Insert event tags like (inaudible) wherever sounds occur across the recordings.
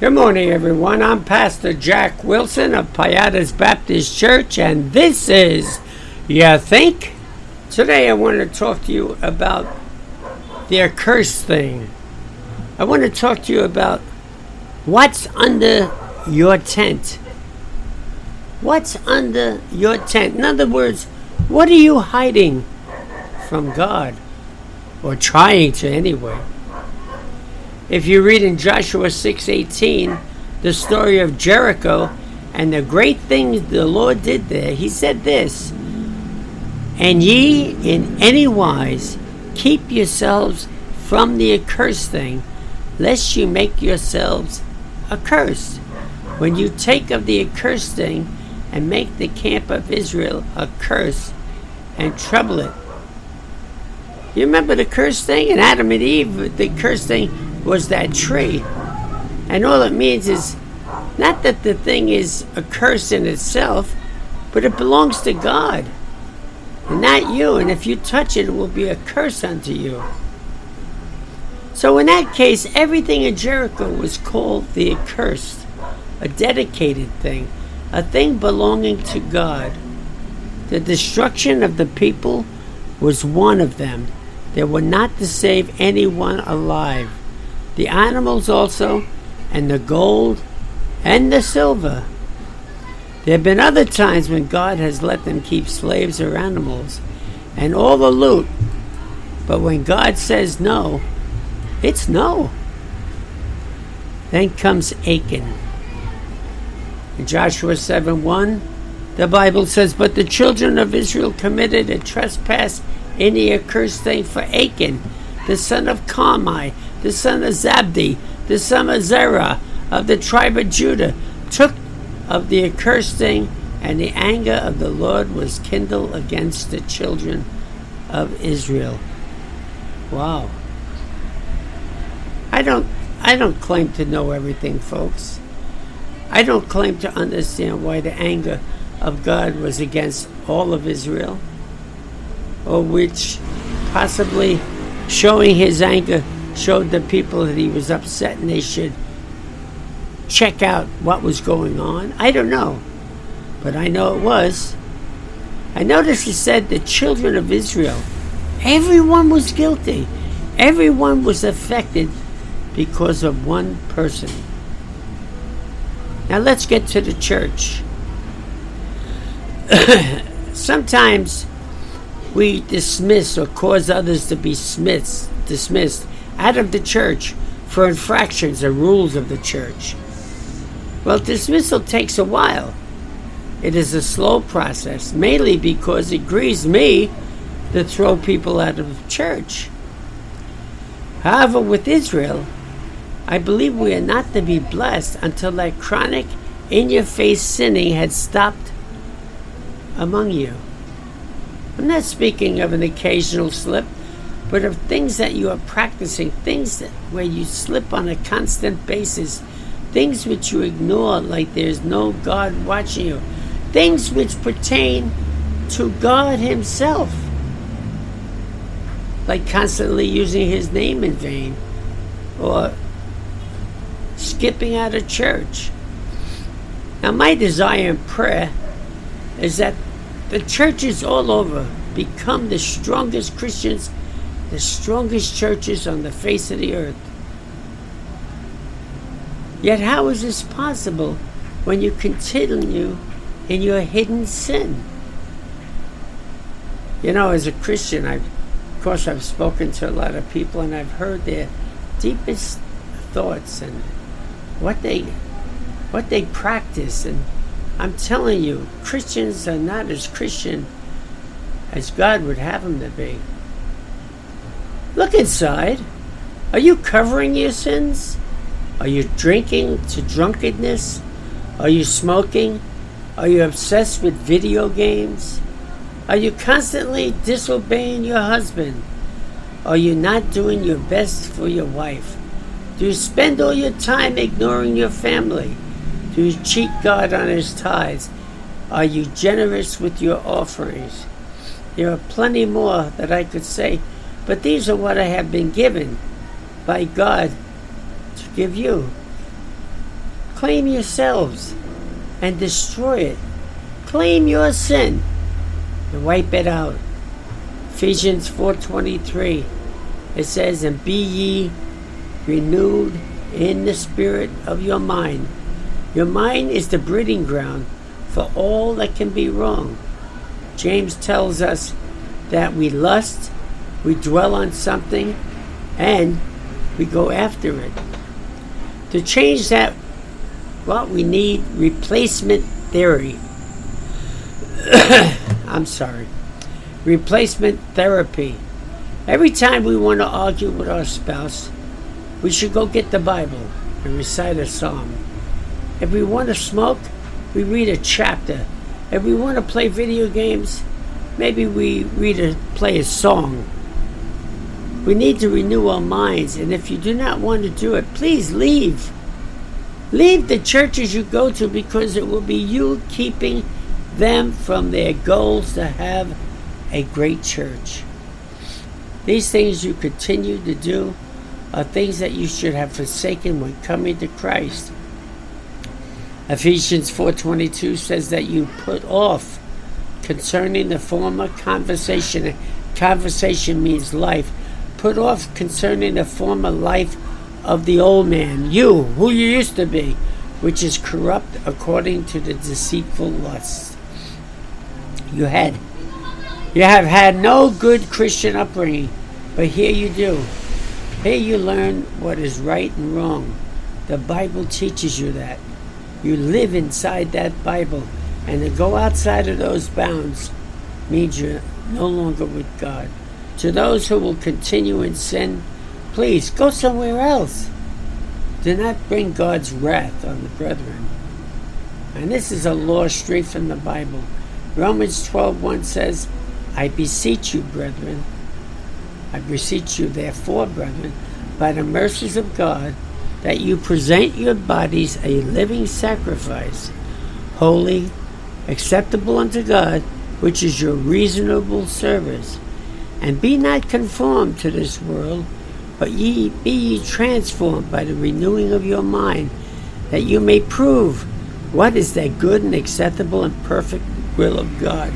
Good morning, everyone. I'm Pastor Jack Wilson of Piatas Baptist Church, and this is You Think? Today, I want to talk to you about the accursed thing. I want to talk to you about what's under your tent. What's under your tent? In other words, what are you hiding from God? Or trying to, anyway. If you read in Joshua 6:18 the story of Jericho and the great things the Lord did there, he said this, "And ye in any wise keep yourselves from the accursed thing, lest you make yourselves accursed. When you take of the accursed thing and make the camp of Israel a curse and trouble it." You remember the cursed thing? And Adam and Eve, the cursed thing was that tree. And all it means is not that the thing is a curse in itself, but it belongs to God and not you. And if you touch it, it will be a curse unto you. So in that case, everything in Jericho was called the accursed, a dedicated thing, a thing belonging to God. The destruction of the people was one of them. They were not to save anyone alive the animals also, and the gold and the silver. There have been other times when God has let them keep slaves or animals and all the loot, but when God says no, it's no. Then comes Achan. In Joshua 7 1, the Bible says, But the children of Israel committed a trespass in the accursed thing for Achan, the son of Carmi, the son of Zabdi, the son of Zerah, of the tribe of Judah, took of the accursed thing, and the anger of the Lord was kindled against the children of Israel. Wow. I don't I don't claim to know everything, folks. I don't claim to understand why the anger of God was against all of Israel, or which possibly showing his anger showed the people that he was upset and they should check out what was going on. I don't know, but I know it was. I noticed he said the children of Israel, everyone was guilty, everyone was affected because of one person. Now let's get to the church. (coughs) Sometimes we dismiss or cause others to be dismissed, dismissed out of the church for infractions or rules of the church. Well, dismissal takes a while. It is a slow process, mainly because it grieves me to throw people out of church. However, with Israel, I believe we are not to be blessed until that chronic, in your face sinning had stopped among you. I'm not speaking of an occasional slip but of things that you are practicing, things that, where you slip on a constant basis, things which you ignore like there's no God watching you, things which pertain to God Himself, like constantly using His name in vain or skipping out of church. Now, my desire in prayer is that the churches all over become the strongest Christians the strongest churches on the face of the earth. Yet, how is this possible when you continue in your hidden sin? You know, as a Christian, I've, of course, I've spoken to a lot of people and I've heard their deepest thoughts and what they what they practice and I'm telling you, Christians are not as Christian as God would have them to be. Look inside. Are you covering your sins? Are you drinking to drunkenness? Are you smoking? Are you obsessed with video games? Are you constantly disobeying your husband? Are you not doing your best for your wife? Do you spend all your time ignoring your family? Do you cheat God on his tithes? Are you generous with your offerings? There are plenty more that I could say but these are what I have been given by God to give you. Claim yourselves and destroy it. Claim your sin and wipe it out. Ephesians 4:23 it says and be ye renewed in the spirit of your mind. Your mind is the breeding ground for all that can be wrong. James tells us that we lust, we dwell on something, and we go after it. To change that, well, we need replacement theory. (coughs) I'm sorry. Replacement therapy. Every time we want to argue with our spouse, we should go get the Bible and recite a psalm. If we want to smoke, we read a chapter. If we want to play video games, maybe we read a play a song. We need to renew our minds, and if you do not want to do it, please leave. Leave the churches you go to because it will be you keeping them from their goals to have a great church. These things you continue to do are things that you should have forsaken when coming to Christ. Ephesians 4:22 says that you put off concerning the former conversation. Conversation means life. Put off concerning the former life of the old man, you, who you used to be, which is corrupt according to the deceitful lusts. You had you have had no good Christian upbringing, but here you do. Here you learn what is right and wrong. The Bible teaches you that. You live inside that Bible, and to go outside of those bounds means you're no longer with God. To those who will continue in sin, please go somewhere else. Do not bring God's wrath on the brethren. And this is a law straight from the Bible. Romans 12:1 says, I beseech you, brethren, I beseech you, therefore, brethren, by the mercies of God, that you present your bodies a living sacrifice, holy, acceptable unto God, which is your reasonable service. And be not conformed to this world, but ye be ye transformed by the renewing of your mind, that you may prove what is that good and acceptable and perfect will of God.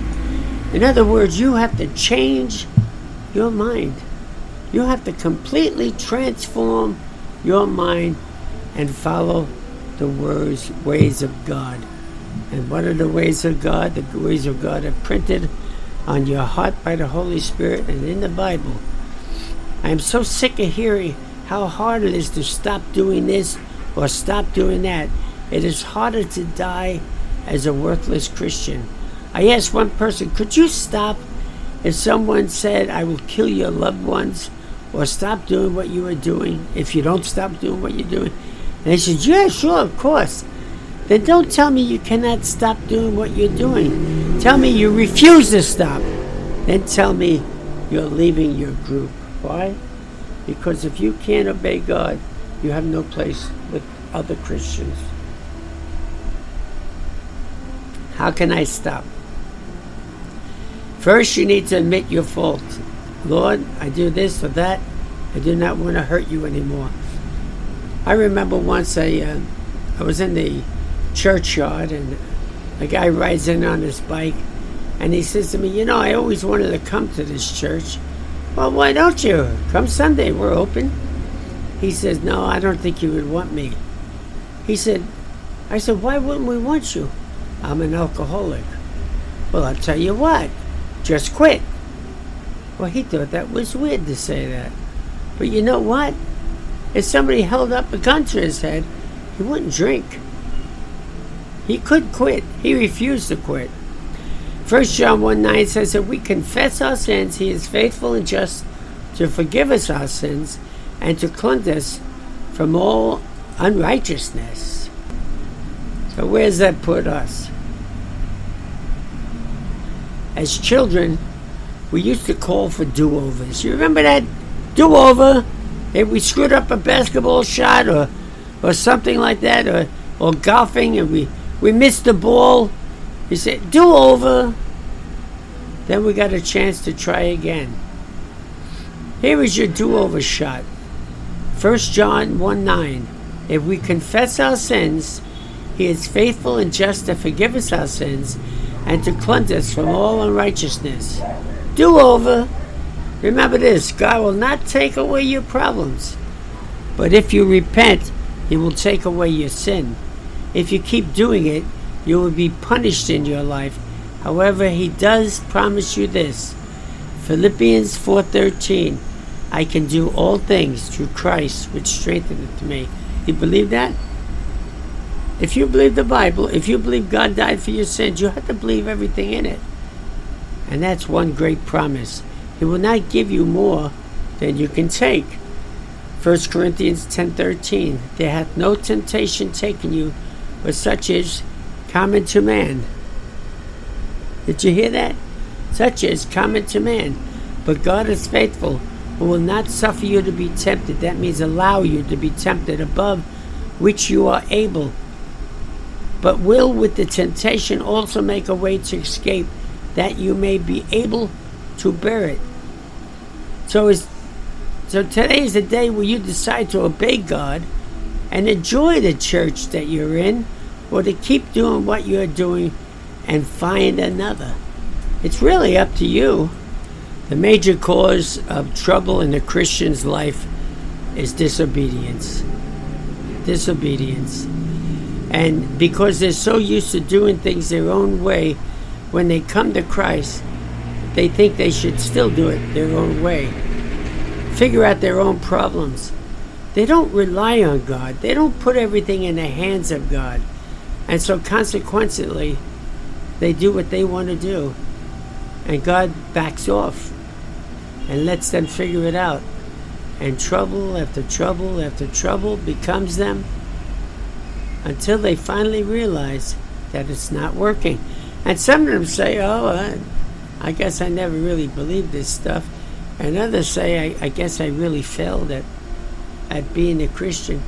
In other words, you have to change your mind. You have to completely transform your mind and follow the words, ways of God. And what are the ways of God? The ways of God are printed on your heart by the Holy Spirit and in the Bible. I am so sick of hearing how hard it is to stop doing this or stop doing that. It is harder to die as a worthless Christian. I asked one person, could you stop if someone said, I will kill your loved ones or stop doing what you are doing if you don't stop doing what you're doing? And they said, Yeah, sure, of course. Then don't tell me you cannot stop doing what you're doing. Tell me you refuse to stop. Then tell me you're leaving your group. Why? Because if you can't obey God, you have no place with other Christians. How can I stop? First, you need to admit your fault. Lord, I do this or that. I do not want to hurt you anymore. I remember once I, uh, I was in the churchyard and a guy rides in on his bike and he says to me, You know, I always wanted to come to this church. Well, why don't you? Come Sunday, we're open. He says, No, I don't think you would want me. He said, I said, Why wouldn't we want you? I'm an alcoholic. Well, I'll tell you what, just quit. Well, he thought that was weird to say that. But you know what? If somebody held up a gun to his head, he wouldn't drink. He could quit. He refused to quit. 1 John 1 9 says that we confess our sins, he is faithful and just to forgive us our sins and to cleanse us from all unrighteousness. So, where's that put us? As children, we used to call for do overs. You remember that do over? If we screwed up a basketball shot or, or something like that, or, or golfing and we, we missed the ball, He said, do over. Then we got a chance to try again. Here is your do over shot. 1 John 1 9. If we confess our sins, He is faithful and just to forgive us our sins and to cleanse us from all unrighteousness. Do over. Remember this God will not take away your problems, but if you repent, He will take away your sin. If you keep doing it, you will be punished in your life. However, He does promise you this. Philippians 4:13 I can do all things through Christ which strengtheneth me. You believe that? If you believe the Bible, if you believe God died for your sins, you have to believe everything in it. And that's one great promise. He will not give you more than you can take. 1 Corinthians 10:13 There hath no temptation taken you but such is common to man. Did you hear that? Such is common to man. But God is faithful, who will not suffer you to be tempted. That means allow you to be tempted above which you are able, but will with the temptation also make a way to escape, that you may be able to bear it. So is so today is the day where you decide to obey God and enjoy the church that you're in, or to keep doing what you're doing and find another. It's really up to you. The major cause of trouble in a Christian's life is disobedience. Disobedience. And because they're so used to doing things their own way, when they come to Christ, they think they should still do it their own way. Figure out their own problems. They don't rely on God, they don't put everything in the hands of God. And so, consequently, they do what they want to do. And God backs off and lets them figure it out. And trouble after trouble after trouble becomes them until they finally realize that it's not working. And some of them say, Oh, I, I guess I never really believed this stuff. And others say, I, I guess I really failed at, at being a Christian.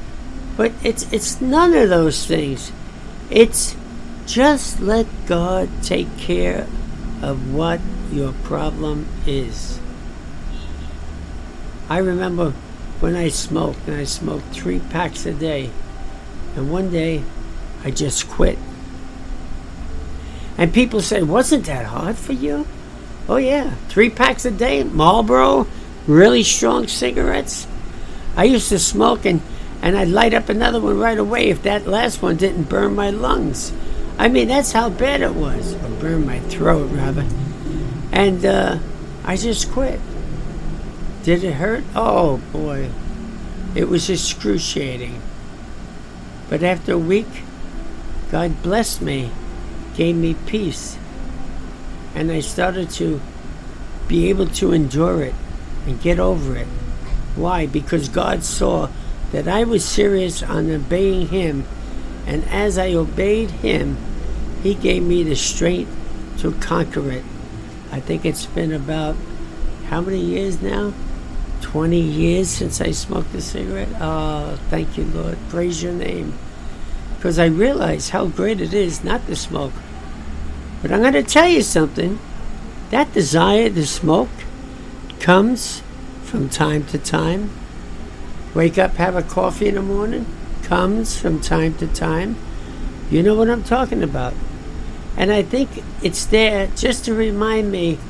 But it's, it's none of those things. It's just let God take care of what your problem is. I remember when I smoked, and I smoked three packs a day. And one day, I just quit. And people say, wasn't that hard for you? Oh, yeah. Three packs a day, Marlboro, really strong cigarettes. I used to smoke and, and I'd light up another one right away if that last one didn't burn my lungs. I mean, that's how bad it was. Or burn my throat, rather. And uh, I just quit. Did it hurt? Oh, boy. It was excruciating. But after a week, God blessed me, gave me peace, and I started to be able to endure it and get over it. Why? Because God saw that I was serious on obeying Him, and as I obeyed Him, He gave me the strength to conquer it. I think it's been about how many years now? 20 years since I smoked a cigarette. Oh, thank you, Lord. Praise your name. Because I realize how great it is not to smoke. But I'm going to tell you something. That desire to smoke comes from time to time. Wake up, have a coffee in the morning, comes from time to time. You know what I'm talking about. And I think it's there just to remind me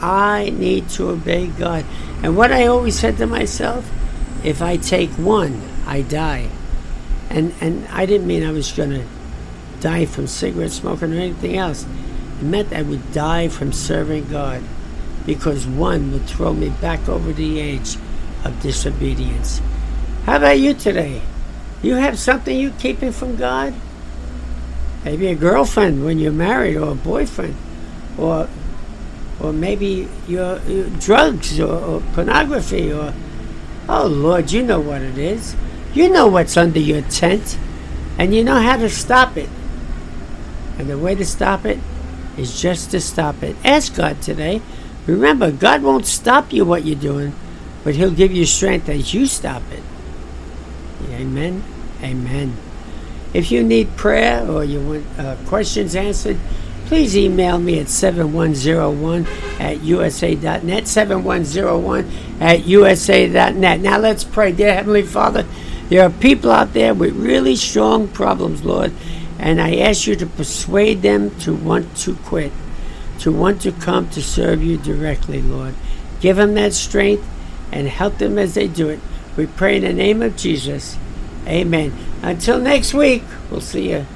I need to obey God. And what I always said to myself, if I take one, I die. And and I didn't mean I was going to die from cigarette smoking or anything else. It meant I would die from serving God because one would throw me back over the edge of disobedience. How about you today? You have something you're keeping from God? Maybe a girlfriend when you're married or a boyfriend or or maybe your, your drugs or, or pornography or oh lord you know what it is you know what's under your tent and you know how to stop it and the way to stop it is just to stop it ask god today remember god won't stop you what you're doing but he'll give you strength as you stop it amen amen if you need prayer or you want uh, questions answered please email me at 7101 at usa.net, 7101 at usa.net. Now let's pray. Dear Heavenly Father, there are people out there with really strong problems, Lord, And I ask you to persuade them to want to quit, to want to come to serve you directly, Lord. Give them that strength and help them as they do it. We pray in the name of Jesus. Amen. Until next week, we'll see you